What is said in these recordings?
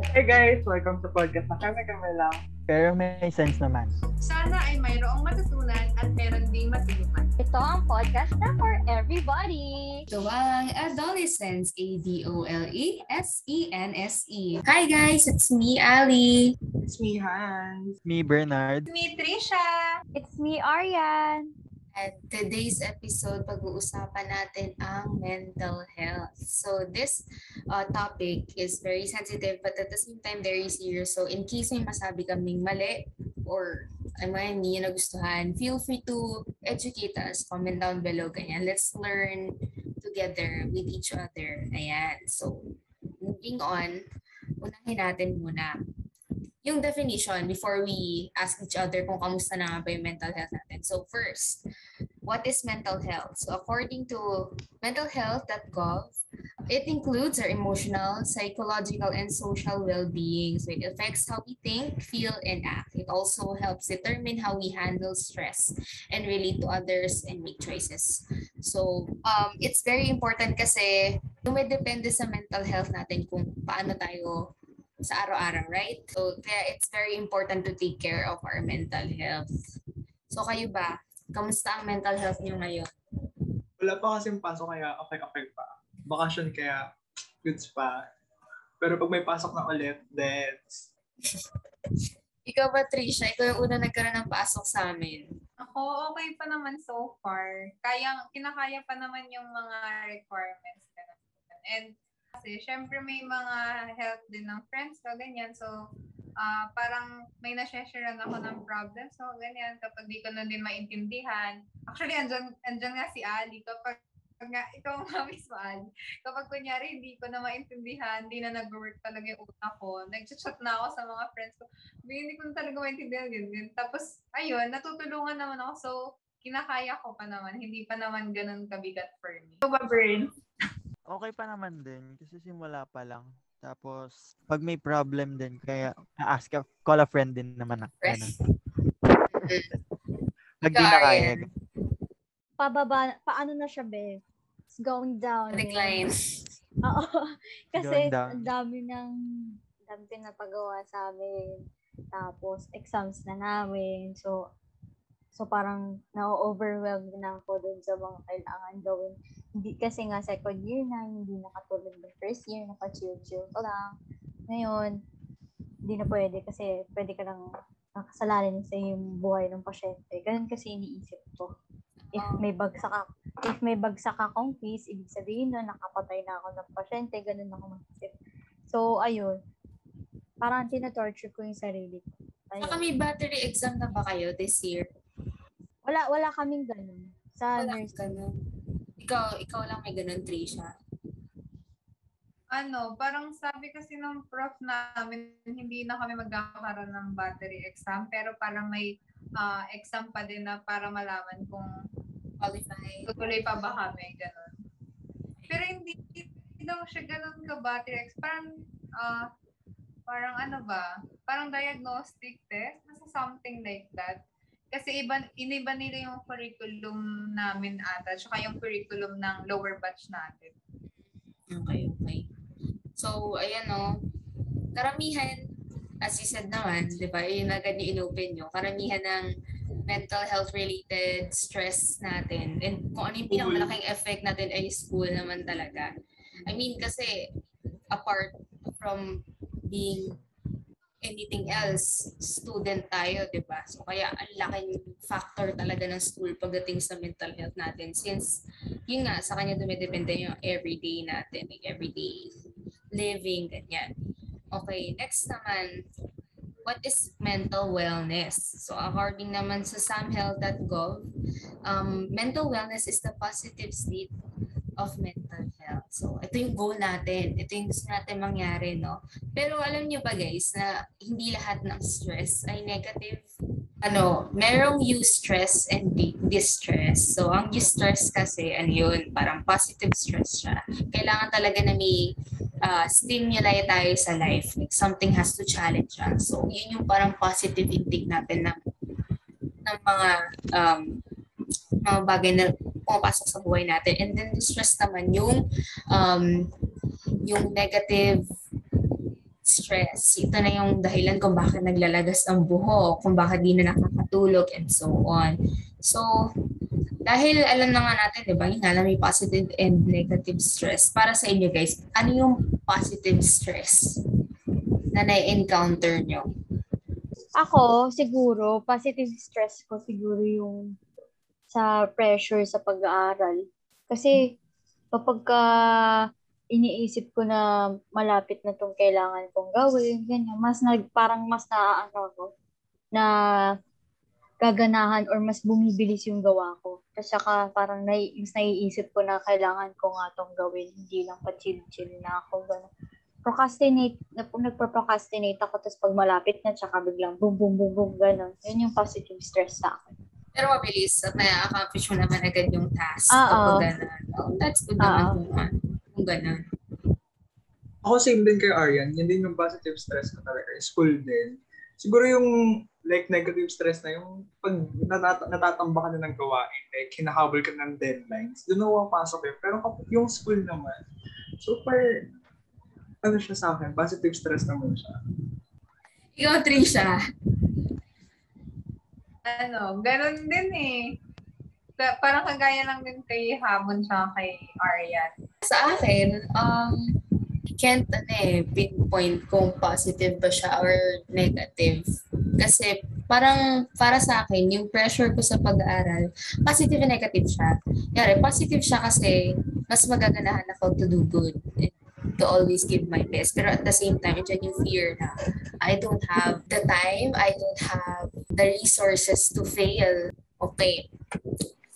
Hey guys, welcome sa podcast na kami kami lang. Pero may sense naman. Sana ay mayroong matutunan at meron ding matulungan. Ito ang podcast na for everybody. Ito ang Adolescence, A-D-O-L-E-S-E-N-S-E. Hi guys, it's me, Ali. It's me, Hans. Me, Bernard. Me, Trisha! It's me, Arian. At today's episode, pag-uusapan natin ang mental health. So this uh, topic is very sensitive but at the same time very serious. So in case may masabi kaming mali or ay mga hindi nyo nagustuhan, feel free to educate us. Comment down below. Ganyan. Let's learn together with each other. Ayan. So moving on, unahin natin muna yung definition before we ask each other kung kamusta na ba yung mental health natin. So first, what is mental health? So according to mentalhealth.gov, it includes our emotional, psychological, and social well-being. So it affects how we think, feel, and act. It also helps determine how we handle stress and relate to others and make choices. So um, it's very important kasi dumidepende sa mental health natin kung paano tayo sa araw-araw, right? So, kaya it's very important to take care of our mental health. So, kayo ba? Kamusta ang mental health niyo ngayon? Wala pa kasing pasok kaya okay-okay pa. Bakasyon kaya goods pa. Pero pag may pasok na ulit, then Ikaw ba, Trisha? Ikaw yung una nagkaroon ng pasok sa amin. Ako, okay pa naman so far. Kaya, kinakaya pa naman yung mga requirements. And kasi, syempre may mga help din ng friends ko, ganyan. So, ah parang may na-sharean ako ng problem. So, ganyan. Kapag di ko na din maintindihan. Actually, andyan, andyan nga si Ali. Kapag nga, ikaw nga mismo, Ali. Kapag kunyari, hindi ko na maintindihan, hindi na nag-work talaga yung utak ko, nag-chat na ako sa mga friends ko, "Bi, hindi ko na talaga maintindihan, ganyan. Tapos, ayun, natutulungan naman ako. So, kinakaya ko pa naman. Hindi pa naman ganun kabigat for me. Ikaw ba, Bern? Okay pa naman din kasi simula pa lang. Tapos, pag may problem din, kaya ask a, call a friend din naman ako. Ganun. Pag di na kaya. Pababa, paano na siya, be? It's going down. eh. Decline. Oo. Kasi ang dami ng dami pinapagawa sa amin. Tapos, exams na namin. So, so parang na-overwhelmed na ako dun sa mga kailangan gawin. Hindi, kasi nga second year na, hindi na katulad ng first year, naka-chill-chill ko lang. Ngayon, hindi na pwede kasi pwede ka lang nakasalalin sa yung buhay ng pasyente. Ganun kasi iniisip ko. If may bagsak ako, if may bagsak akong case, ibig sabihin na nakapatay na ako ng pasyente, ganun ako mag-isip. So, ayun. Parang tina-torture ko yung sarili ko. Ayun. Saka may battery exam na ba kayo this year? Wala, wala kaming ganun. Sa Wala nurse. ganun. Ikaw, ikaw lang may ganun, Trisha. ano, parang sabi kasi ng prof namin, hindi na kami magkakaroon ng battery exam, pero parang may ah, exam pa din na para malaman kung Qualify. tutuloy pa ba kami, gano'n. Pero hindi, hindi daw siya gano'n ka battery exam. Parang, ah, parang ano ba? Parang diagnostic test? Basta something like that. Kasi iba, iniba nila yung curriculum namin ata, tsaka yung curriculum ng lower batch natin. Okay, okay. So, ayan o. Karamihan, as you said naman, di ba, yun agad ni inopen nyo, karamihan ng mental health related stress natin and kung ano yung pinakamalaking effect natin ay school naman talaga. I mean, kasi apart from being anything else, student tayo, di ba? So, kaya ang laking factor talaga ng school pagdating sa mental health natin since yun nga, sa kanya dumidepende yung everyday natin, like everyday living, ganyan. Okay, next naman, what is mental wellness? So according naman sa samhealth.gov, um, mental wellness is the positive state of mental health. So ito yung goal natin. Ito yung gusto natin mangyari, no? Pero alam niyo ba guys na hindi lahat ng stress ay negative ano, merong eustress and di- distress. So, ang eustress kasi, ano yun, parang positive stress siya. Kailangan talaga na may uh, stimuli tayo sa life. Like, something has to challenge us. So, yun yung parang positive intake natin ng, ng mga um, mga bagay na pumapasok sa buhay natin. And then, distress naman yung um, yung negative stress. Ito na yung dahilan kung bakit naglalagas ang buhok, kung bakit di na nakakatulog, and so on. So, dahil alam na nga natin, di ba, yun nga may positive and negative stress. Para sa inyo guys, ano yung positive stress na na-encounter nyo? Ako, siguro, positive stress ko siguro yung sa pressure sa pag-aaral. Kasi kapag ka iniisip ko na malapit na tong kailangan kong gawin, ganyan, mas nag, parang mas naaano ko na gaganahan or mas bumibilis yung gawa ko. Kasi saka parang nai, mas naiisip ko na kailangan ko nga tong gawin, hindi lang pa chill-chill na ako. Ganun. Procrastinate, na, nagpo-procrastinate ako, tapos pag malapit na, tsaka biglang boom, boom, boom, boom, ganun. Yun yung positive stress sa akin. Pero mabilis at na-accomplish mo naman agad yung task Oo. kapag gano'n. Oh, that's good naman Oo. kung, ano, kung gano'n. Ako same din kay Arian, yun din yung positive stress ko talaga. School din. Siguro yung like negative stress na yung pag natat- natatamba ka na ng gawain, like hinahabol ka ng deadlines, doon na pumapasok yun. Pero kapag yung school naman, super, ano siya sa akin, positive stress naman siya. Ikaw, Trisha. Ano, ganun din eh. Parang kagaya lang din kay Hamon siya kay Aryan. Sa akin, um, can't ano eh, pinpoint kung positive ba siya or negative. Kasi parang para sa akin, yung pressure ko sa pag-aaral, positive and negative siya. Yari, positive siya kasi mas magaganahan ako to do good to always give my best. Pero at the same time, dyan yung fear na I don't have the time, I don't have the resources to fail. Okay.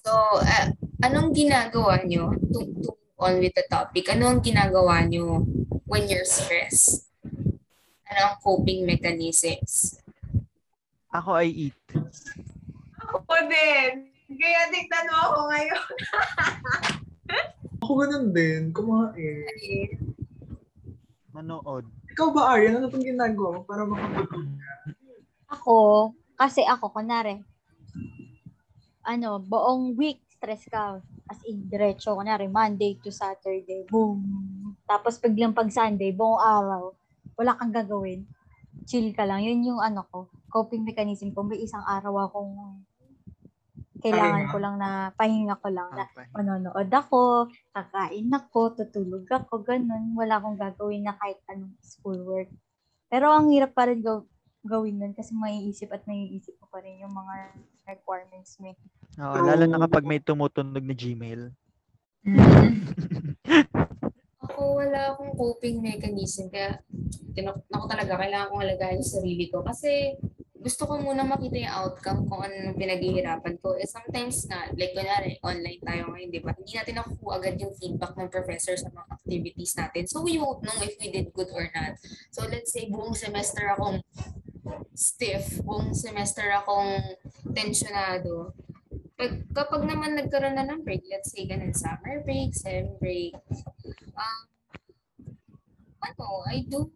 So, uh, anong ginagawa nyo to, to on with the topic? Ano ang ginagawa nyo when you're stressed? Ano ang coping mechanisms? Ako ay eat. Ako din. Kaya tignan mo ako ngayon. Ako ganun din, kumain. Manood. Ikaw ba, Arian? Ano itong ginagawa mo para makapagod ka? Ako, kasi ako, kunwari, ano, buong week, stress ka. As in, diretso, kunwari, Monday to Saturday, boom. Tapos biglang pag Sunday, buong araw, wala kang gagawin. Chill ka lang. Yun yung ano ko, coping mechanism ko. May isang araw akong kailangan Pahinga. ko lang na, pahinga ko lang na Okay. manonood ako, kakain ako, tutulog ako, ganun. Wala akong gagawin na kahit anong schoolwork. Pero ang hirap pa rin gaw- gawin nun kasi maiisip at maiisip ko pa rin yung mga requirements mo. eh. Oo, lalo na kapag may tumutunog na Gmail. Ako, wala akong coping mechanism. Kaya, tinok ako talaga, kailangan kong alagayin yung sarili ko. Kasi, gusto ko muna makita yung outcome kung ano pinaghihirapan ko. Eh, sometimes nga, like, kunwari, online tayo ngayon, di ba? Hindi natin nakukuha agad yung feedback ng professor sa mga activities natin. So, we won't know if we did good or not. So, let's say, buong semester akong stiff, buong semester akong tensionado. Pag, kapag naman nagkaroon na ng break, let's say, ganun, summer break, sem break, um, ano, I do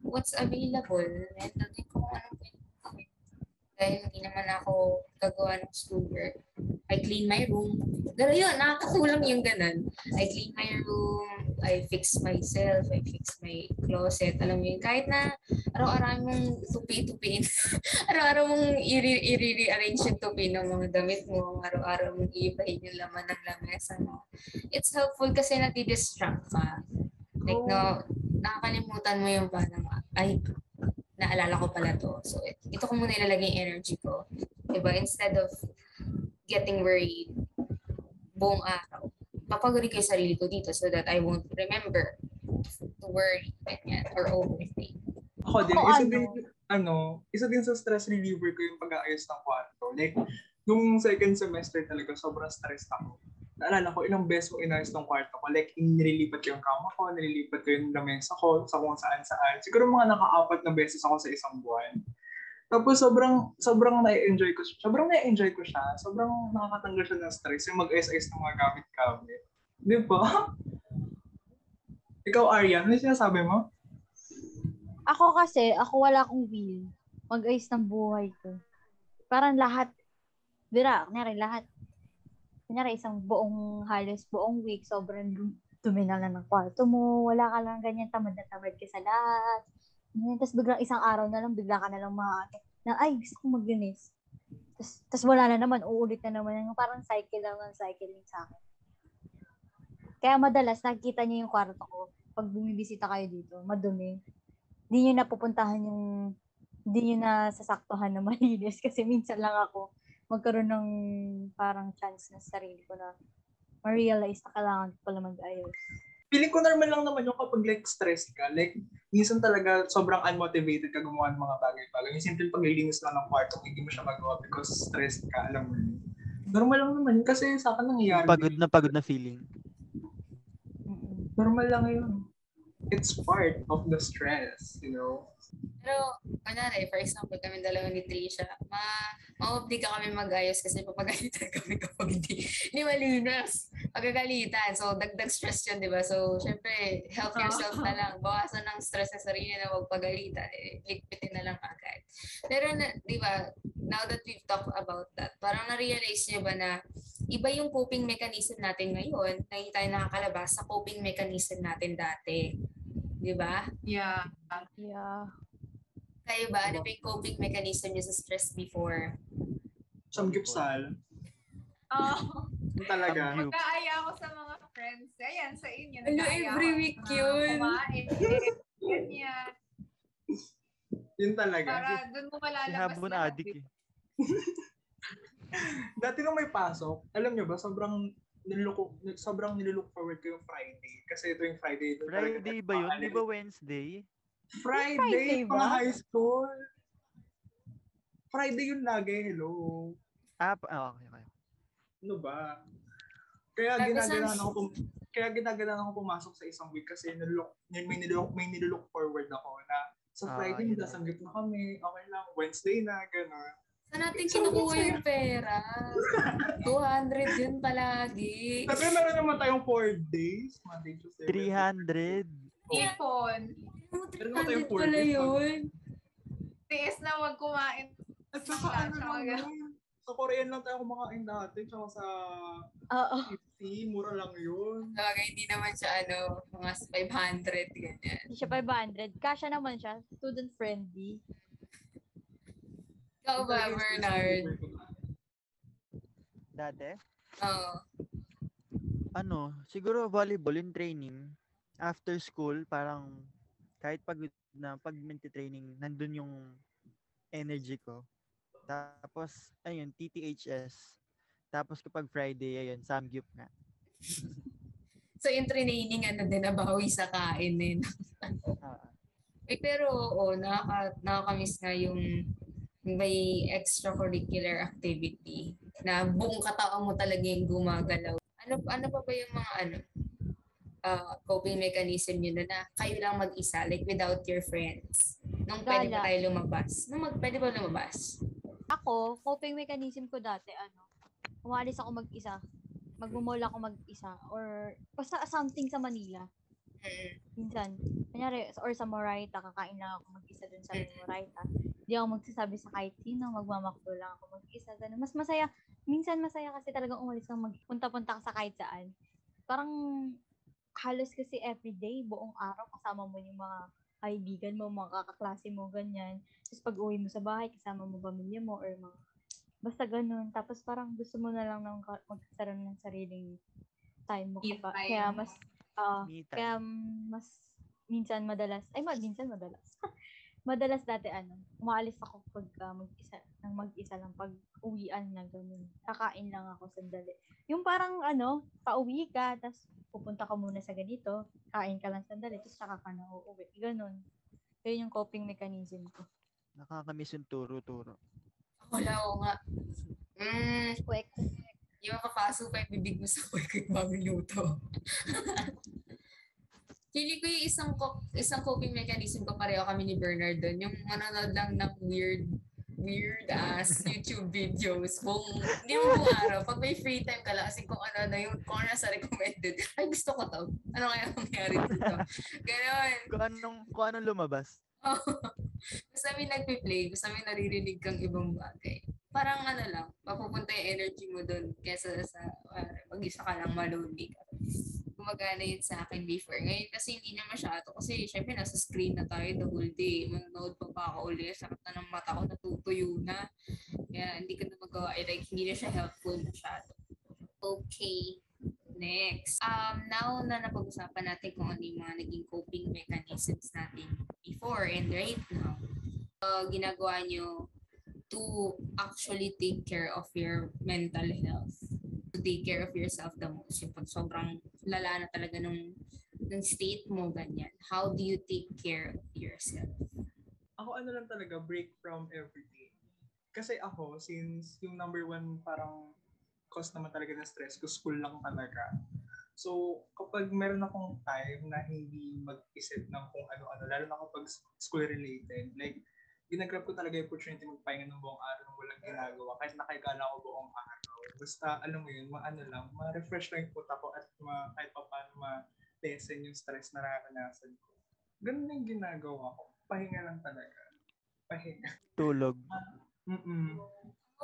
what's available. And natin kung anong pwede. Dahil hindi naman ako gagawa ng schoolwork. I clean my room. Pero yun, nakakatulong yung ganun. I clean my room, I fix myself, I fix my closet. Alam mo yun, kahit na araw-araw mong tupi-tupiin, araw-araw mong i-rearrange yung tupi ng mga damit mo, araw-araw mong iibahin yung laman ng lamesa mo. It's helpful kasi nati-distract ka. Like, no, nakakalimutan mo yung parang, ay, naalala ko pala to. So, it- ito ko muna ilalagay yung energy ko. Diba? Instead of getting worried buong araw, papagurin ko yung sarili ko dito so that I won't remember to worry, ganyan, or overthink. Ako din, Ako isa ano? din, ano, isa din sa stress reliever ko yung pag-aayos ng kwarto. Like, nung second semester talaga, sobrang stressed ako. Naalala ko, ilang beses ko inayos ng kwarto ko. Like, nililipat yung kama ko, nililipat ko yung lamesa ko, sa kung saan saan. Siguro mga naka-apat na beses ako sa isang buwan. Tapos sobrang sobrang na-enjoy ko siya. Sobrang na-enjoy ko siya. Sobrang nakakatanggal siya ng stress yung mag-ayos-ayos ng mga gamit-gamit. Di ba? Ikaw, Aryan, ano sinasabi mo? Ako kasi, ako wala akong will. Mag-ayos ng buhay ko. Parang lahat, bira, kunyari lahat. Kunyari isang buong, halos buong week, sobrang dum- dumi na lang ng kwarto mo. Wala ka lang ganyan, tamad na tamad ka sa lahat. Tapos biglang isang araw na lang, bigla ka na lang maaakit na, ay, gusto ko maglinis. Tapos, wala na naman, uulit na naman. Yung parang cycle lang ng cycling sa akin. Kaya madalas, nakikita niyo yung kwarto ko pag bumibisita kayo dito, madumi. Hindi niyo napupuntahan yung, hindi niyo na sasaktuhan na malinis kasi minsan lang ako magkaroon ng parang chance na sa sarili ko na ma-realize na kailangan ko pala mag-ayos. Feeling ko normal lang naman yung kapag like stress ka. Like, minsan talaga sobrang unmotivated ka gumawa ng mga bagay-bagay. Yung simple paglilinis lang ng kwarto, hindi mo siya magawa because stressed ka, alam mo yun. Normal lang naman yun kasi sa akin nangyayari. Pagod na pagod na feeling. Normal lang yun. It's part of the stress, you know? Pero, kunwari, for example, kami dalawa ni Trisha, ma ma-obliga kami mag-ayos kasi papagalitan kami kapag hindi, hindi malinis. Pagagalitan. So, dagdag stress yun, di ba? So, syempre, help yourself na lang. Bawasan ng stress sa sarili na magpagalitan. Eh, likpitin na lang agad. Pero, na, di ba, now that we've talked about that, parang na-realize niyo ba na iba yung coping mechanism natin ngayon na hindi tayo nakakalabas sa coping mechanism natin dati. Di ba? Yeah. Yeah. Kayo ba? Ano ba yung coping mechanism niyo sa stress before? Samgyupsal. Oh, talaga. Magkaaya ako sa mga friends. Ayan, sa inyo. Ano, every week na yun. Kumain. Ganyan. Yun talaga. Para doon mo Si malalabas Habon lahat. adik eh. Dati nung may pasok, alam nyo ba, sobrang niluko, sobrang nilulook forward ko yung Friday. Kasi ito yung Friday. Friday ba yun? Di ba Wednesday? Friday, Friday mga high school. Friday yun lagi, hello. Ah, ah, okay, okay. Ano ba? Kaya Sabi ginagalan sa- ako pum- kaya ginagalan ako pumasok sa isang week kasi nilook, may nilook, may nilook forward ako na sa Ah, Friday yun. nasanggit na kami, okay lang, Wednesday na, gano'n. Saan natin kinukuha yung pera? 200 yun palagi. Kasi meron naman tayong 4 days, Monday, Tuesday, 300. Ipon. Tayong 300 4 pala yun. Tiis na wag kumain. At saka ano lang sa Korean lang tayo kumakain dati, tsaka sa Oo. 50, mura lang yun. Bagay, hindi naman siya ano, mga 500, ganyan. Hindi siya 500. Kasha naman siya. Student friendly. Ikaw ba, Bernard? Dati? Oo. Ano, siguro volleyball yung training. After school, parang kahit pagod na pag training, nandun yung energy ko. Tapos, ayun, TTHS. Tapos kapag Friday, ayun, Samgyup nga. So, yung training, ano din, nabawi sa kain din. Ah, Eh, pero, oo, nakaka, nakakamiss nga yung may extracurricular activity na buong katawan mo talaga yung gumagalaw. Ano, ano pa ba yung mga ano, uh, coping mechanism yun na, na kayo lang mag-isa, like without your friends? Nung pwede ba Gala. tayo lumabas? Nung mag, pwede ba lumabas? Ako, coping mechanism ko dati, ano, umalis ako mag-isa. Magmumall ako mag-isa. Or, basta something sa Manila. Mm. Minsan. Kanyari, or sa Moraita, kakain lang ako mag-isa dun sa Moraita. Hindi ako magsasabi sa kahit sino, magmamakdo lang ako mag-isa. Ganun. Mas masaya, minsan masaya kasi talagang umalis kang magpunta-punta ka sa kahit saan. Parang, halos kasi everyday, buong araw, kasama mo yung mga kaibigan mo, mga kaklase mo, ganyan. Tapos pag uwi mo sa bahay, kasama mo pamilya mo, or mga, basta ganun. Tapos parang gusto mo na lang ng ka- magkaroon ng sariling time mo. Time. Kaya mas, ah, time. kaya mas minsan madalas, ay minsan madalas. madalas dati ano, umaalis ako pag ah, mag-isa, nang mag-isa lang pag uwian na ganun. Kakain lang ako sandali. Yung parang ano, pauwi ka, tapos pupunta ka muna sa ganito, kain ka lang sandali, tapos saka ka na uuwi. Ganun. Yun yung coping mechanism ko. Nakakamiss yung turo-turo. Wala ko nga. Mm, Quick. yung makapasok pa yung bibig mo sa quick bagong luto. Feeling ko yung isang, co- isang coping mechanism ko pareho kami ni Bernard doon. Yung manonood lang ng weird weird ass YouTube videos. Kung hindi mo buong araw, pag may free time ka lang, kasi kung ano na yung kung ano nasa recommended, ay gusto ko to. Ano kaya mangyari dito? Ganon. Kung anong, kung anong lumabas. Basta may nagpe-play, basta may naririnig kang ibang bagay. Parang ano lang, mapupunta yung energy mo doon kesa sa uh, mag-isa ka lang malonely ka. Gumagana yun sa akin before. Ngayon kasi hindi na masyado. Kasi syempre nasa screen na tayo the whole day. Manonood pa pa ako ulit. Sakit na ng mata ko, natutuyo na. Kaya hindi ko na magawa. Eh, like, hindi na siya helpful masyado. Okay. Next. Um, now na napag-usapan natin kung ano yung mga naging coping mechanisms natin before and right now, uh, ginagawa nyo to actually take care of your mental health. To take care of yourself the most. Yung pag sobrang lala na talaga nung, ng state mo, ganyan. How do you take care of yourself? Ako ano lang talaga, break from everything. Kasi ako, since yung number one parang cause naman talaga ng stress ko, school lang talaga. So, kapag meron akong time na hindi mag-isip ng kung ano-ano, lalo na kapag school-related, like, ginagrab ko talaga yung opportunity magpahinga ng buong araw nang walang ginagawa, kahit nakagala ko buong araw. Basta, alam mo yun, maano lang, ma-refresh lang yung puta ko at ma, kahit pa paano ma-lessen yung stress na nararanasan ko. Ganun yung ginagawa ko. Pahinga lang talaga. Pahinga. Tulog. Mm-mm.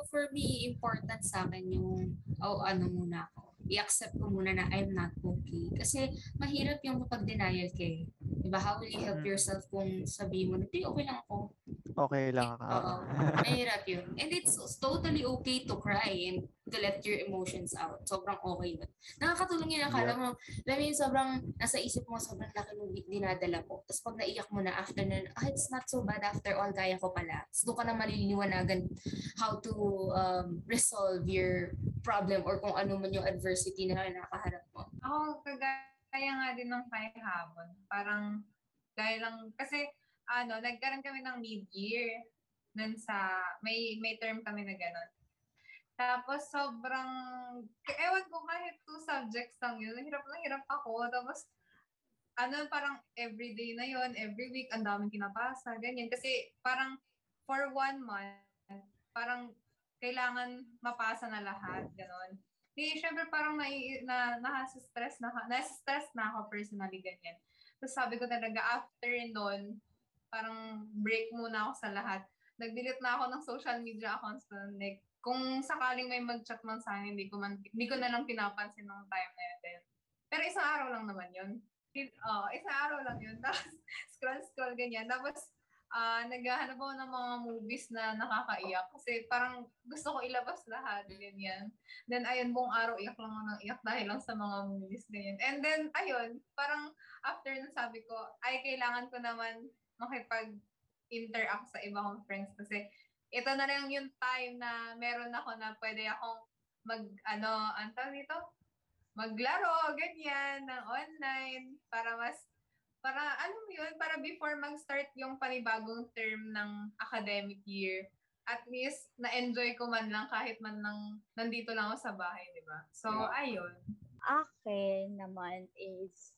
For me, important sa akin yung, oh, ano muna ako. I-accept ko muna na I'm not okay. Kasi mahirap yung kapag denial kay. Diba? How will you help Mm. yourself kung sabi mo na, "Di, okay lang ako. Okay lang ako. Oo. Mahirap yun. And it's totally okay to cry and to let your emotions out. Sobrang okay yun. Nakakatulong yun. Akala mo, alam mo yung sobrang nasa isip mo, sobrang laki ng di- dinadala ko. Tapos pag naiyak mo na after na, ah, it's not so bad after all, kaya ko pala. So doon ka na maliliwanagan how to um, resolve your problem or kung ano man yung adversity na nakaharap mo. Ako, kagaya nga din ng kay Habon. Parang, dahil lang, kasi, ano, nagkaroon kami ng mid-year nun sa, may, may term kami na gano'n. Tapos, sobrang, ewan ko, kahit two subjects lang yun, hirap na hirap ako. Tapos, ano, parang everyday na yon every week, ang daming kinapasa, ganyan. Kasi, parang, for one month, parang, kailangan mapasa na lahat, gano'n. Di, syempre parang na, na, nasa-stress na, nasa-stress na ako personally, ganyan. Tapos sabi ko talaga, after nun, parang break muna ako sa lahat. Nag-delete na ako ng social media accounts ko. Like, kung sakaling may mag-chat man sa akin, hindi ko, man, hindi ko na lang pinapansin ng time na yun. Pero isang araw lang naman yun. Oh, isang araw lang yun. Tapos, scroll-scroll ganyan. Tapos, ah naghahanap ako ng mga movies na nakakaiyak kasi parang gusto ko ilabas lahat, ganyan. Then, ayun, buong araw iyak lang ako ng iyak dahil lang sa mga movies, ganyan. And then, ayun, parang after nun sabi ko, ay, kailangan ko naman makipag-interact sa iba kong friends kasi ito na lang yung time na meron ako na pwede akong mag, ano, ang tawag dito? Maglaro, ganyan, ng online, para mas para ano yun, para before mag-start yung panibagong term ng academic year, at least na-enjoy ko man lang kahit man lang nandito lang ako sa bahay, di ba? So, ayun. Akin naman is,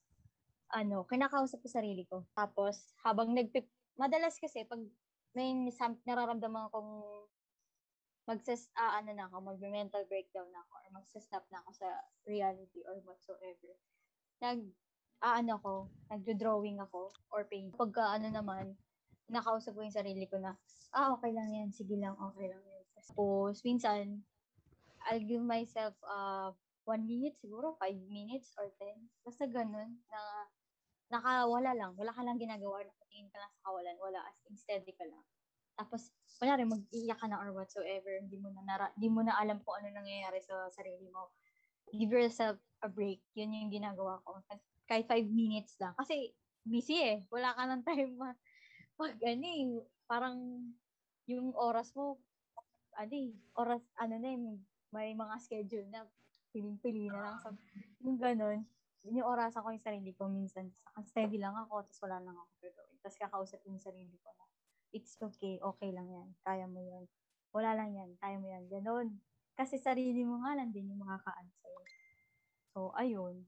ano, kinakausap ko sarili ko. Tapos, habang nagpip... Madalas kasi, pag may sam- nararamdaman akong magses ah, ano na ako, mag-mental breakdown na ako or magsasnap na ako sa reality or whatsoever. Nag ah, ano ko, nagdo-drawing ako or paint. Pagka ano naman, nakausap ko yung sarili ko na, ah, okay lang yan, sige lang, okay lang yan. Tapos, minsan, I'll give myself uh, one minute siguro, five minutes or ten. Basta ganun, na nakawala lang. Wala ka lang ginagawa, nakatingin ka lang sa kawalan. Wala, as in steady ka lang. Tapos, kunyari, mag-iiyak ka na or whatsoever, hindi mo na, nara- hindi mo na alam kung ano nangyayari sa sarili mo. Give yourself a break. Yun yung ginagawa ko. Kahit five minutes lang. Kasi, busy eh. Wala ka ng time ma pag ano eh, parang yung oras mo, ano eh, oras, ano na eh, may mga schedule na piling-pili na lang. So, yung ganun, oras ako yung sarili ko minsan. Steady lang ako, tapos wala lang ako gagawin. Tapos kakausap yung sarili ko na, it's okay, okay lang yan, kaya mo yan. Wala lang yan, kaya mo yan. Ganun. Kasi sarili mo nga lang din yung makakaano sa'yo. So, ayun.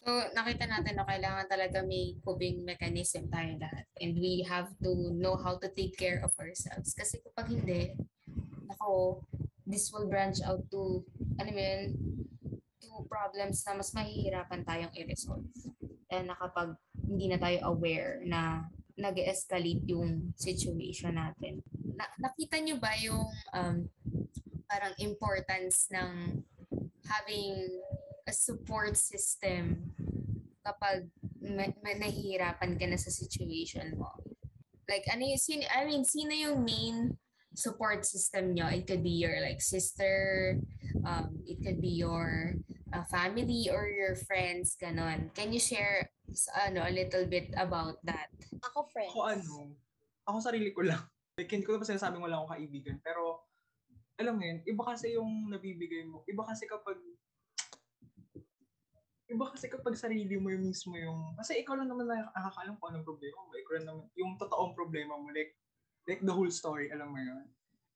So, nakita natin na kailangan talaga may coping mechanism tayo lahat. And we have to know how to take care of ourselves. Kasi kapag hindi, ako, this will branch out to, ano yun, to problems na mas mahihirapan tayong i-resolve. And na hindi na tayo aware na nag escalate yung situation natin. Na, nakita nyo ba yung um, parang importance ng having a support system kapag ma- nahihirapan ka na sa situation mo? Like, ano yung, sino, I mean, sino yung main support system nyo? It could be your like sister, um, it could be your uh, family or your friends, ganon. Can you share ano, a little bit about that? Ako, friends. Ako ano, ako sarili ko lang. Like, hindi ko na pa sinasabing wala akong kaibigan. Pero, alam mo yun, iba kasi yung nabibigay mo. Iba kasi kapag iba kasi kapag sarili mo yung mismo yung, kasi ikaw lang naman na nakakaalam kung anong problema mo. Ikaw lang naman, yung totoong problema mo, like, like the whole story, alam mo yun.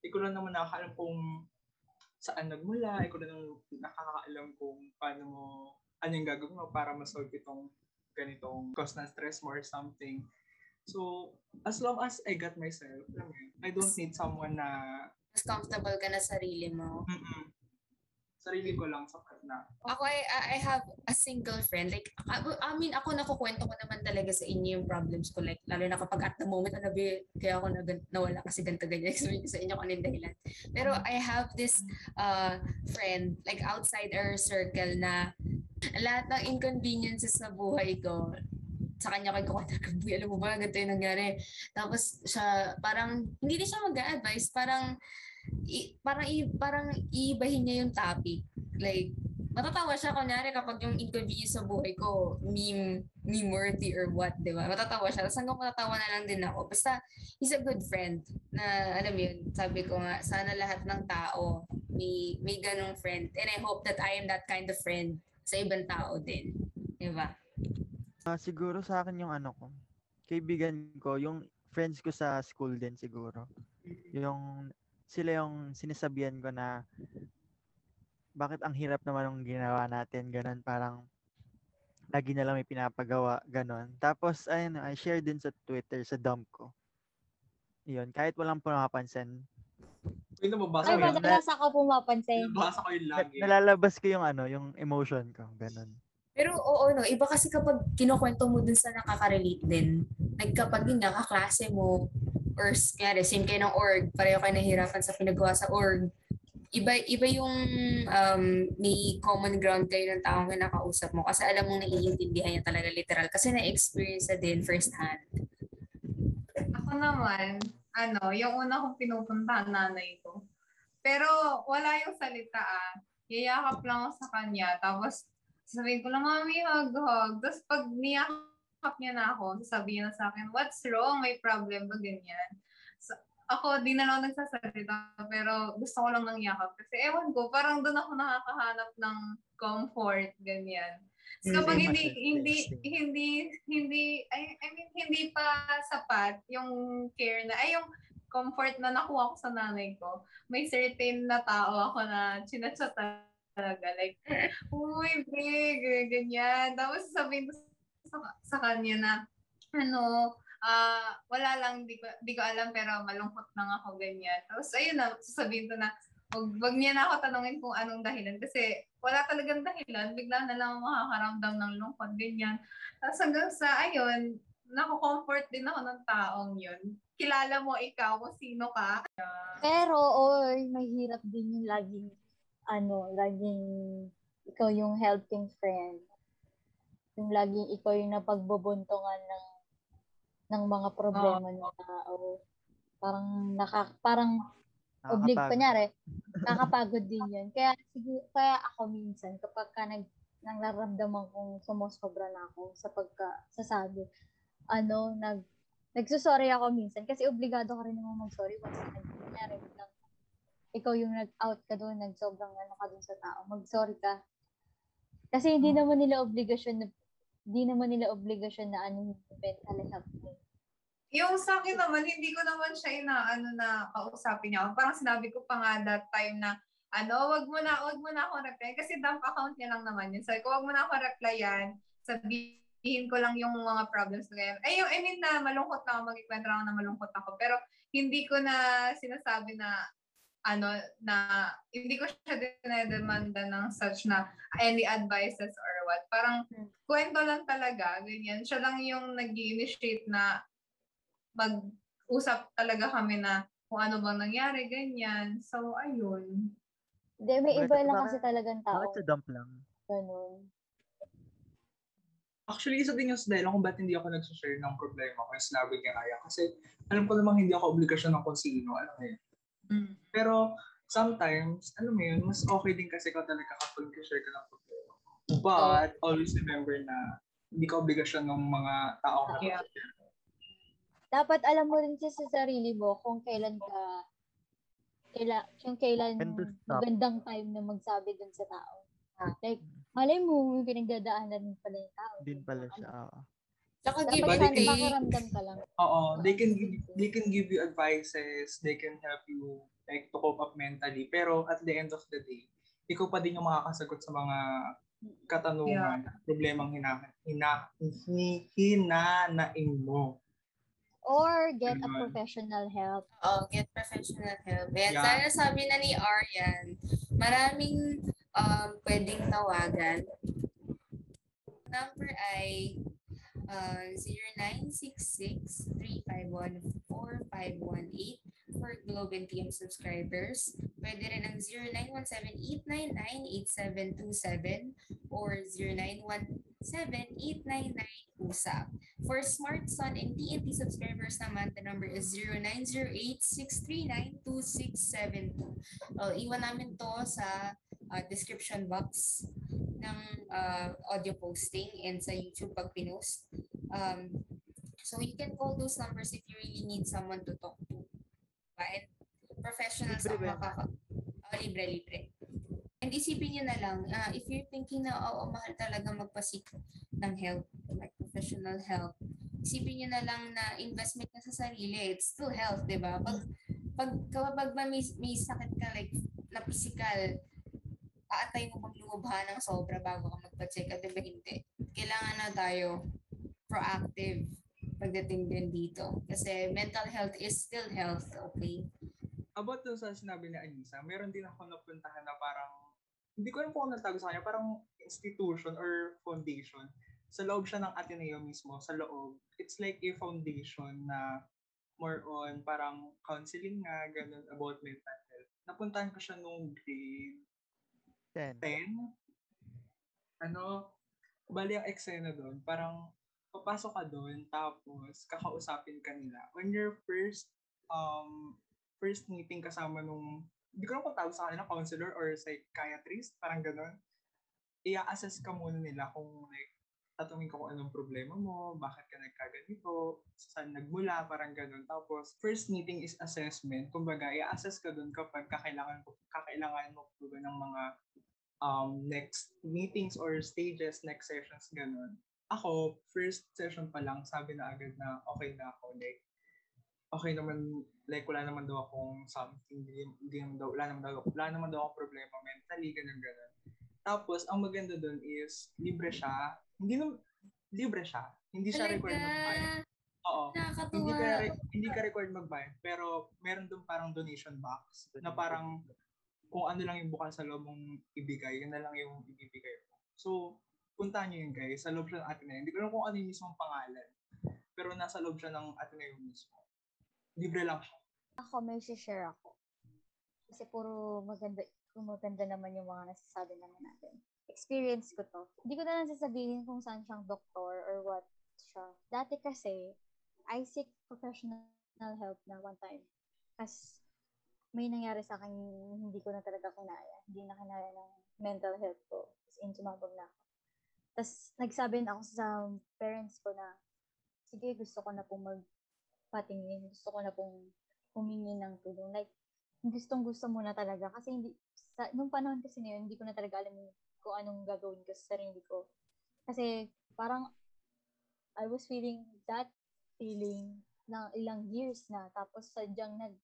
Ikaw lang naman nakakaalam kung saan nagmula, ikaw lang naman nakakaalam kung paano mo, ano yung gagawin mo para ma-solve itong ganitong cause ng stress mo or something. So, as long as I got myself, I don't need someone na, Mas comfortable ka na sarili mo. mm sarili ko lang sapat na. Ako, I, I have a single friend. Like, I, I mean, ako nakukwento ko naman talaga sa inyo yung problems ko. Like, lalo na kapag at the moment, ano ba, kaya ako nag, nawala kasi ganito ganyan. Explain sa inyo kung ano yung dahilan. Pero I have this uh, friend, like outside our circle na lahat ng inconveniences sa buhay ko, sa kanya ko ko, "Uy, alam mo ba, ganito yung nangyari. Tapos siya, parang, hindi din siya mag-advise, parang, i, parang, i, parang iibahin niya yung topic. Like, matatawa siya kunyari kapag yung inconvenience sa buhay ko, meme, meme worthy or what, di ba? Matatawa siya. Tapos hanggang matatawa na lang din ako. Basta, he's a good friend na, alam mo yun, sabi ko nga, sana lahat ng tao may, may ganong friend. And I hope that I am that kind of friend sa ibang tao din. Di ba? Ah, siguro sa akin yung ano ko, kaibigan ko, yung friends ko sa school din siguro. Yung sila yung sinasabihan ko na bakit ang hirap naman ng ginawa natin, ganun, parang lagi na lang may pinapagawa, ganun. Tapos, ayun, I share din sa Twitter, sa dump ko. Yun, kahit walang pumapansin, Yung nababasa Ay, ko yun. madalas ako pumapansin. Nababasa ko yun lagi. nalalabas ko yung ano, yung emotion ko, ganun. Pero oo, no, iba kasi kapag kinukwento mo dun sa nakaka-relate din. Like kapag yun nga, kaklase mo, or kaya same kayo ng org, pareho kayo nahihirapan sa pinagawa sa org, iba iba yung um, may common ground kayo ng taong kinakausap mo kasi alam mong naiintindihan niya talaga literal kasi na-experience na din first hand. Ako naman, ano, yung una kong pinupuntahan nanay ko. Pero wala yung salita ah. Yayakap lang ako sa kanya. Tapos sasabihin ko lang, Mami, hug, hug. Tapos pag niyakap niya na ako, sasabihin na sa akin, what's wrong? May problem ba ganyan? So, ako, di na lang nagsasalita, pero gusto ko lang ng yakap. Kasi ewan ko, parang doon ako nakakahanap ng comfort, ganyan. So, kapag hindi, hindi, hindi, hindi, I, I mean, hindi pa sapat yung care na, ay yung comfort na nakuha ko sa nanay ko, may certain na tao ako na chinachat talaga. Like, uy, big, ganyan. Tapos sabihin ko sa, sa kanya na, ano, ah wala lang, di ko, di ko alam, pero malungkot lang ako, ganyan. Tapos, ayun na, sasabihin ko na, wag, wag niya na ako tanungin kung anong dahilan. Kasi, wala talagang dahilan. Bigla na lang makakaramdam ng lungkot, ganyan. Tapos hanggang sa, ayun, nako-comfort din ako ng taong yun. Kilala mo ikaw kung sino ka. Pero, oy, mahirap din yung laging, ano, laging ikaw yung helping friend. Yung laging ikaw yung napagbubuntungan ng ng mga problema ng tao. Parang naka, parang oblig, Nakakapagod. kunyari, nakakapagod din yun. Kaya, siguro, kaya ako minsan, kapag ka nag, nang naramdaman kong sumusobra na ako sa pagka, sasabi, ano, nag, nagsusorry ako minsan. Kasi obligado ka rin naman mag-sorry once na nag, kunyari, biglang, ikaw yung nag-out ka doon, nagsobrang ano ka doon sa tao, mag-sorry ka. Kasi hindi naman nila obligasyon na, hindi naman nila obligasyon na ano yung mental health mo. Yung sa akin naman, hindi ko naman siya inaano na kausapin niya. Parang sinabi ko pa nga that time na, ano, wag mo na, wag mo na ako reply. Kasi dump account niya lang naman yun. Sabi ko, wag mo na ako replyan. Sabihin ko lang yung mga problems ko ngayon. Ay, yung, I mean na malungkot na ako, magkikwento na malungkot ako. Pero hindi ko na sinasabi na, ano, na, hindi ko siya dinedemanda ng such na any advices or what. Parang, kwento lang talaga, ganyan. Siya lang yung nag initiate na mag-usap talaga kami na kung ano bang nangyari, ganyan. So, ayun. Hindi, may iba lang kasi talagang tao. Bakit sa dump lang? Ganun. Actually, isa din yung dahil kung ba't hindi ako nagsushare ng problema ko yung sinabi ni Aya. Kasi alam ko namang hindi ako obligasyon ng kung sino. Alam mo yun. Mm. Pero sometimes, alam mo yun, mas okay din kasi ikaw talaga kapag share ka ng problema. But always remember na hindi ka obligasyon ng mga tao na Yeah. Dapat alam mo rin sa sarili mo kung kailan ka kaila, yung kailan magandang time na magsabi dun sa tao. Ah. Like, malay mo, may pinagdadaanan pala yung tao. Din pala siya. oo. Tsaka give Dapat and take. makaramdam ka lang. Oo, they can give they can give you advices, they can help you like to cope up mentally. Pero at the end of the day, ikaw pa din yung makakasagot sa mga katanungan, problemang hina, hina, hi- hinanaing mo. Or get a professional help. Oh, get professional help. And Yeah. sana sabi na ni Aryan, maraming um, pwedeng tawagan. Number ay uh, 0966-351-4518 for Globe and TM subscribers. Pwede rin ang 0917-899-8727 or 0917-899-USAP. For Smart Sun and TNT subscribers naman, the number is 0908-639-2672. Uh, iwan namin to sa uh, description box ng uh, audio posting and sa YouTube pag pinost. Um, so you can call those numbers if you really need someone to talk to. Diba? And professionals ang Libre ba? makaka... Oh, libre, libre. And isipin nyo na lang, uh, if you're thinking na, oo, mahal talaga magpasik ng help, like professional help, isipin nyo na lang na investment na sa sarili, it's still health, di ba? Pag, pag, kapag may, may sakit ka, like, na physical, aatay mo maglubha ng sobra bago ka magpa-check up, di ba hindi? Kailangan na tayo proactive pagdating din dito. Kasi mental health is still health, okay? About dun sa sinabi ni Anissa, meron din ako napuntahan na parang, hindi ko alam kung ano tawag sa kanya, parang institution or foundation. Sa loob siya ng Ateneo mismo, sa loob. It's like a foundation na more on parang counseling nga, ganun, about mental health. Napuntahan ko siya nung grade Ten. 10. Ano, bali ang eksena doon, parang papasok ka doon, tapos kakausapin ka nila. On your first, um, first meeting kasama nung, hindi ko lang kung tawag sa kanila, counselor or psychiatrist, parang gano'n. Ia-assess ka muna nila kung like, tatanungin ko kung anong problema mo, bakit ka nagkaganito, saan nagmula, parang gano'n. Tapos, first meeting is assessment. Kumbaga, i-assess ka doon kapag kakailangan, kakailangan mo po ba ng mga um, next meetings or stages, next sessions, gano'n. Ako, first session pa lang, sabi na agad na okay na ako. Like, okay naman, like wala naman daw akong something, hindi, hindi naman daw, wala naman daw, wala naman daw akong problema mentally, ganun ganun. Tapos, ang maganda doon is, libre siya. Hindi naman, libre siya. Hindi siya required magbayad. Talaga, Oo. Hindi nakakatuwa. ka, re- hindi ka required magbayad, pero meron doon parang donation box na parang kung ano lang yung bukal sa loob mong ibigay, yun na lang yung ibibigay mo. So, puntahan nyo yun guys, sa loob siya ng Ateneo. Hindi ko alam kung ano yung mismong pangalan, pero nasa loob siya ng Ateneo mismo. Libre lang siya. Ako, may share ako. Kasi puro maganda, kung maganda naman yung mga nasasabi naman natin. Experience ko to. Hindi ko na lang sasabihin kung saan siyang doktor or what siya. Dati kasi, I seek professional help na one time. Kasi may nangyari sa akin hindi ko na talaga kinaya. Hindi na kinaya ng mental health ko. As in, sumabog na ako. Tapos, nagsabi na ako sa parents ko na, sige, gusto ko na pong magpatingin. Gusto ko na pong humingi ng tulong. Like, gustong gusto mo na talaga. Kasi hindi, sa, nung panahon kasi na yun, hindi ko na talaga alam kung anong gagawin ko sa sarili ko. Kasi, parang, I was feeling that feeling ng ilang years na. Tapos, sadyang nag,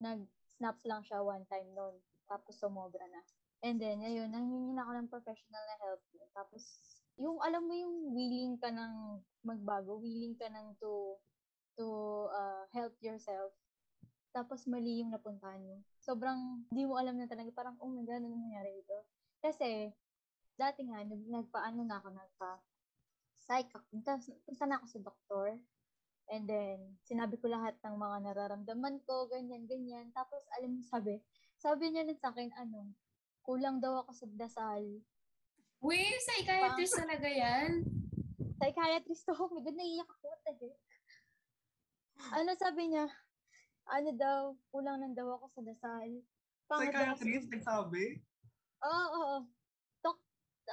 nag-snaps lang siya one time noon. Tapos, sumobra na. And then, ayun, nangingin ako ng professional na help. Tapos, yung, alam mo yung willing ka ng magbago, willing ka ng to, to uh, help yourself. Tapos, mali yung napuntahan mo. Sobrang, di mo alam na talaga, parang, oh my God, ano nangyari dito? Kasi, dati nga, nag, nagpaano na ako, nagpa, psych, punta, punta na ako sa doktor. And then, sinabi ko lahat ng mga nararamdaman ko, ganyan, ganyan. Tapos, alam mo, sabi, sabi niya lang sa akin, ano, kulang daw ako sa dasal. Uy, psychiatrist talaga yan. psychiatrist ako. May doon naiiyak ako. What the heck? Ano sabi niya? Ano daw, kulang lang daw ako sa dasal. Psychiatrist, nagsabi? Oo, oo, oo. Tok,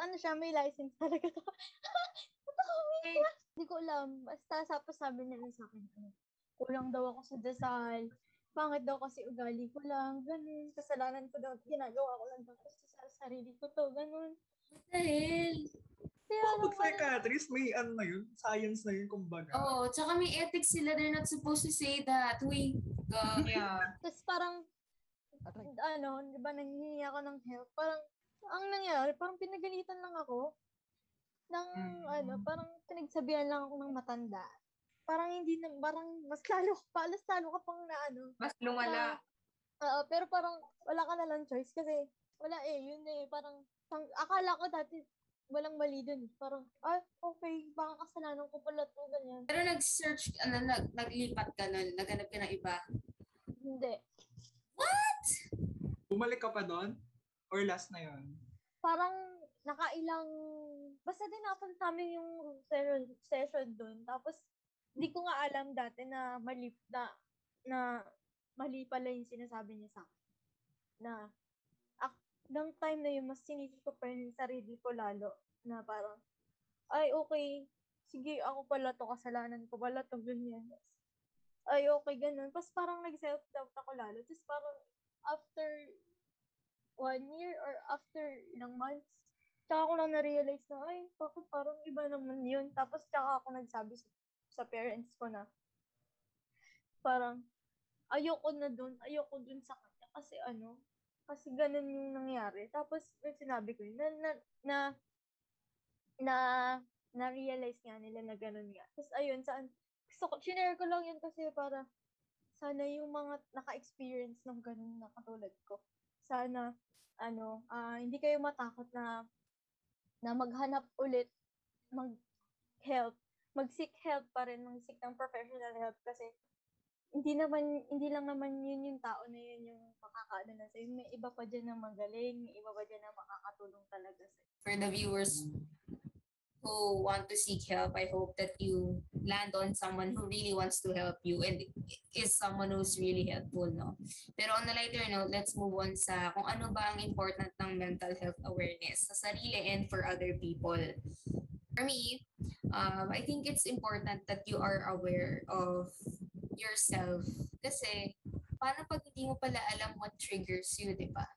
ano siya, may license talaga to. Totoo, may Hindi ko alam. Basta tapos sabi niya lang sa akin, ano, kulang daw ako sa dasal. Pangit daw kasi ugali ko lang. Ganun. Kasalanan ko daw. Ginagawa ko lang daw kasi sa sarili ko to. Ganun. What the hell? Kaya Oh, pag psychiatrist, may ano na yun, science na yun, kumbaga. Oo, tsaka may ethics sila. They're not supposed to say that. Uy, God. Yeah. Tapos parang, ano, di ba, nanghihingi ako ng help. Parang, ang nangyari, parang pinagalitan lang ako. Ng, Mm. ano, parang pinagsabihan lang ako ng matanda. Parang hindi na, parang mas lalo, palas lalo ka pang na, ano. Mas lumala. Oo, pero parang wala ka na lang choice kasi wala eh, yun eh, parang, pang, akala ko dati walang mali dun. Parang, ah, okay, baka kasalanan ko pala to, ganyan. Pero nag-search, ano, nag, naglipat ka nun, naghanap ka ng iba. Hindi. Bumalik ka pa doon? Or last na yun? parang nakailang, basta din napunta namin yung session, session doon. Tapos, hindi ko nga alam dati na mali, na, na mali pala yung sinasabi niya sa akin. Na, ng time na yun, mas sinisip ko pa yung sarili ko lalo. Na parang, ay, okay, sige, ako pala to, kasalanan ko pala to, ganyan. Ay, okay, ganun. Tapos parang nag-self-doubt ako lalo. Tapos parang, after one year or after ilang months, tsaka ko lang na-realize na, ay, bakit parang iba naman yun. Tapos tsaka ako nagsabi sa, sa parents ko na, parang, ayoko na dun, ayoko dun sa kanya. Kasi ano, kasi ganun yung nangyari. Tapos, yung sinabi ko na, na, na, na, na-realize nga nila na ganun nga. Tapos, ayun, saan, gusto ko, ko lang yun kasi para, sana yung mga naka-experience ng ganun na katulad ko, sana ano, ah, hindi kayo matakot na na maghanap ulit mag-help, mag-seek help pa rin, mag-seek ng professional help kasi hindi naman, hindi lang naman yun yung tao na yun yung makakaano na sa'yo. May iba pa dyan na magaling, may iba pa dyan na makakatulong talaga sa'yo. For the viewers who want to seek help, I hope that you land on someone who really wants to help you and is someone who's really helpful, no? Pero on a lighter note, let's move on sa kung ano ba ang important ng mental health awareness sa sarili and for other people. For me, um, I think it's important that you are aware of yourself. Kasi, paano pag hindi mo pala alam what triggers you, di ba?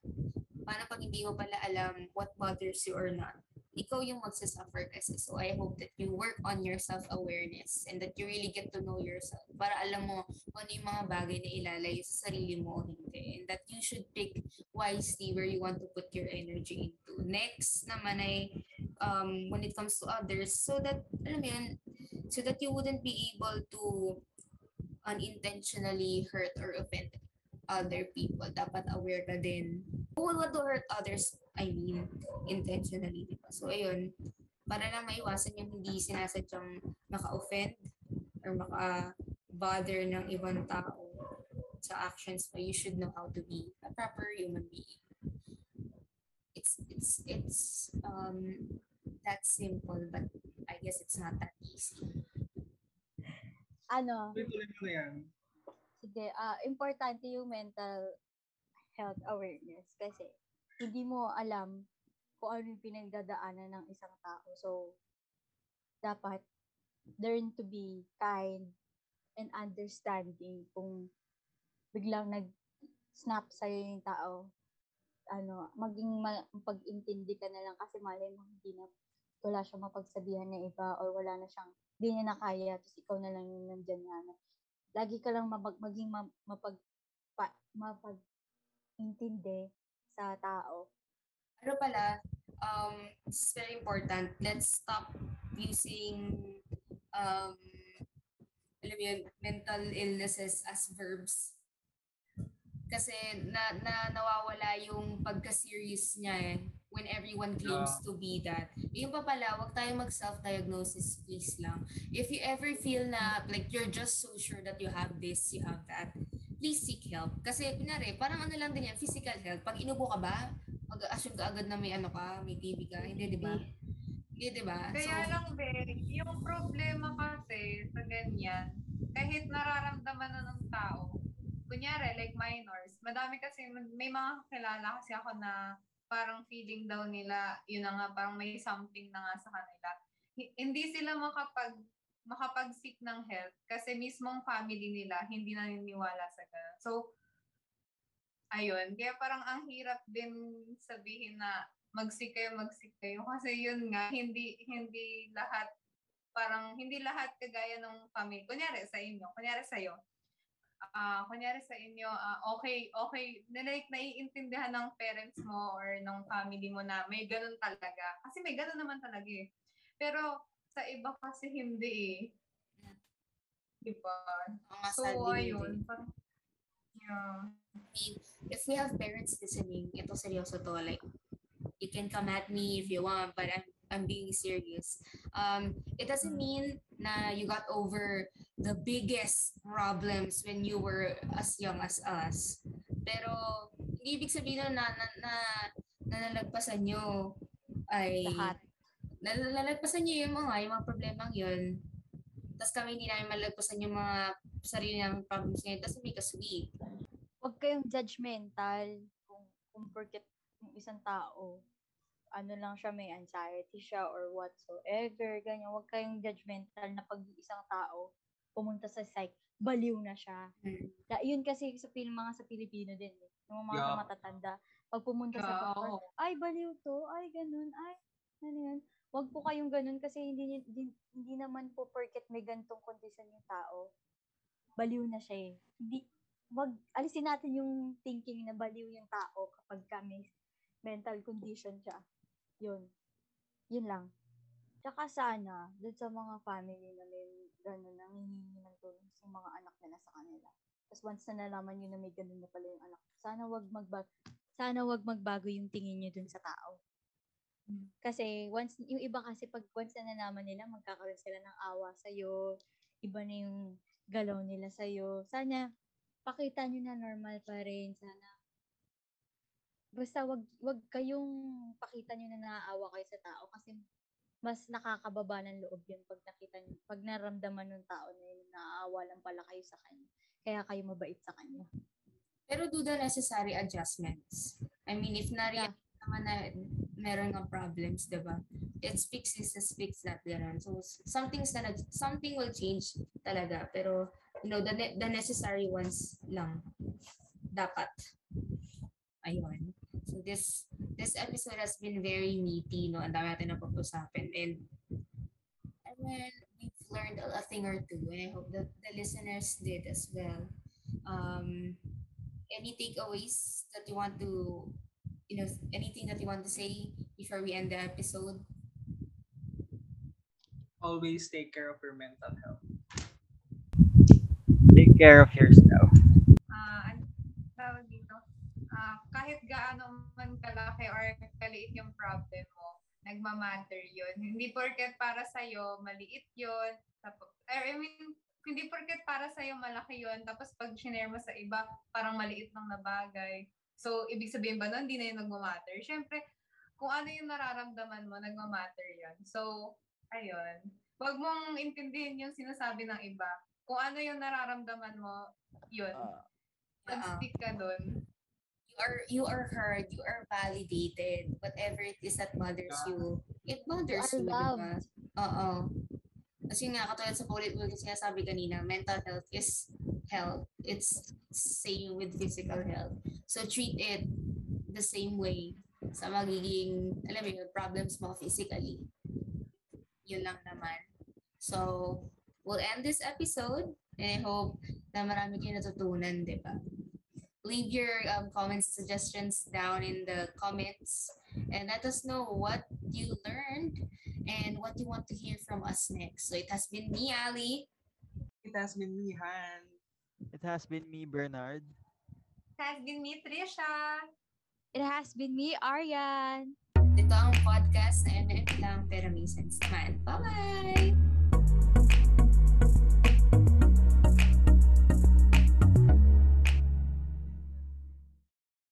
Paano pag hindi mo pala alam what bothers you or not? ikaw yung magsasuffer kasi. So I hope that you work on your self-awareness and that you really get to know yourself para alam mo kung ano yung mga bagay na ilalayo sa sarili mo o hindi. And that you should pick wisely where you want to put your energy into. Next naman ay um, when it comes to others, so that, alam yun, so that you wouldn't be able to unintentionally hurt or offend other people. Dapat aware ka din. Who will want to hurt others, I mean, intentionally, di ba? So, ayun, para lang maiwasan yung hindi sinasadyang maka-offend or maka-bother ng ibang tao sa actions mo, you should know how to be a proper human being. It's, it's, it's, um, that simple, but I guess it's not that easy. Ano, Tuloy mo na yan. sige, ah importante yung mental health awareness kasi hindi mo alam kung ano yung pinagdadaanan ng isang tao. So, dapat learn to be kind and understanding kung biglang nag-snap sa'yo yung tao. Ano, maging ma- pag-intindi ka na lang kasi malay mo hindi na wala siyang mapagsabihan ng iba or wala na siyang hindi niya na kaya tapos ikaw na lang yung nandyan na ano. Lagi ka lang mapag, maging ma- mapag, pa, mapag intindi sa tao. ano pala, um, it's very important. Let's stop using, um, alam yun, mental illnesses as verbs. Kasi na, na nawawala yung pagka-serious niya eh, when everyone claims Yeah. to be that. Yung pa pala, wag tayo mag-self-diagnosis please lang. If you ever feel na like you're just so sure that you have this, you have that, please seek help. Kasi kunwari, parang ano lang din yan, physical health. Pag inubo ka ba, mag-assume ka agad na may ano ka, may TB ka. Hindi, di ba? Hindi, di ba? Kaya So, lang, be, yung problema kasi sa ganyan, kahit nararamdaman na ng tao, kunyari, like minors, madami kasi, may mga kilala kasi ako na parang feeling daw nila, yun na nga, parang may something na nga sa kanila. Hi- Hindi sila makapag makapag-seek ng help kasi mismong family nila hindi naniniwala sa ganun. So, ayun. Kaya parang ang hirap din sabihin na mag-seek kayo, mag-seek kayo. Kasi yun nga, hindi, hindi lahat, parang hindi lahat kagaya ng family. Kunyari sa inyo, kunyari sa Ah, kunyari sa inyo, ah, okay, okay, na like naiintindihan ng parents mo or ng family mo na may ganun talaga. Kasi may ganun naman talaga eh. Pero sa iba kasi hindi eh. Di ba? mga So, ayun. Parang, yeah. if we have parents listening, ito seryoso to, like, you can come at me if you want, but I'm, I'm being serious. Um, it doesn't mean na you got over the biggest problems when you were as young as us. Pero, hindi ibig sabihin na, na, na, na nalagpasan nyo ay Lahat. nal- nalagpasan nyo yung mga, yung mga problemang yun. Tapos kami hindi namin malagpasan yung mga sarili ng problems ngayon. Tapos make us weak. Huwag kayong judgmental kung, kung porket yung isang tao, ano lang siya, may anxiety siya or whatsoever, ganyan. Huwag kayong judgmental na pag isang tao pumunta sa psych, baliw na siya. Da, yun kasi sa pil mga sa Pilipino din eh. Yung mga Yeah. matatanda, pag pumunta sa Yeah, doktor, oo. ay baliw to, ay ganun, ay ano yan. Huwag po kayong ganun kasi hindi, hindi, hindi naman po porket may gantong kondisyon yung tao, baliw na siya eh. Hindi, wag, alisin natin yung thinking na baliw yung tao kapag ka may mental condition siya. Yun. Yun lang. Tsaka sana, dun sa mga family na may gano'n, nangihingi ng tulong sa mga anak nila sa kanila. Tapos once na nalaman nyo na may ganun na pala yung anak, sana wag magbago, sana wag magbago yung tingin nyo dun sa tao. Kasi once, yung iba kasi pag once na nalaman nila, magkakaroon sila ng awa sa'yo, iba na yung galaw nila sa'yo. Sana, pakita nyo na normal pa rin. Sana, basta wag, wag kayong pakita nyo na naaawa kayo sa tao kasi mas nakakababa ng loob yun pag nakita nyo, pag naramdaman ng tao na yun, naaawa lang pala kayo sa kanya. Kaya kayo mabait sa kanya. Pero do the necessary adjustments. I mean, if na naman na meron ng problems, di ba? It's fix is is fix that ganun. So, something's gonna, something will change talaga. Pero, you know, the, ne- the necessary ones lang. Dapat. Ayun. So, this, this episode has been very meaty, no? Ang dami natin. And, I we've learned a, a thing or two. And I hope that the listeners did as well. Um, any takeaways that you want to you know anything that you want to say before we end the episode Always take care of your mental health. Take care of yourself. Ah, kahit gaano man kalaki or kaliit yung problem mo, nagmamatter yun. Hindi porket para sa'yo, maliit yun. Tapos, I mean, hindi porket para sa'yo malaki yun, tapos pag shinare mo sa iba, parang maliit lang na bagay. So, ibig sabihin ba nun, hindi na yun nagmamatter? Siyempre, kung ano yung nararamdaman mo, nagmamatter yun. So, ayun. Huwag mong intindihin yung sinasabi ng iba. Kung ano yung nararamdaman mo, yun. Ah, Mag-stick ka dun. Are you are heard you are validated whatever it is that bothers you it bothers you di ba? loved. oo kasi nga katulad sa paulit-ulit yung sinasabi kanina mental health is health it's same with physical health so treat it the same way sa magiging alam mo yun problems mo physically yun lang naman so we'll end this episode and I hope na marami kayo natutunan, di ba? Leave your um, comments, suggestions down in the comments and let us know what you learned and what you want to hear from us next. So it has been me, Ali. It has been me, Han. It has been me, Bernard. Has been me, Trisha. It has been me, Aryan. Ito ang podcast na MM lang pero may sense naman. Bye-bye!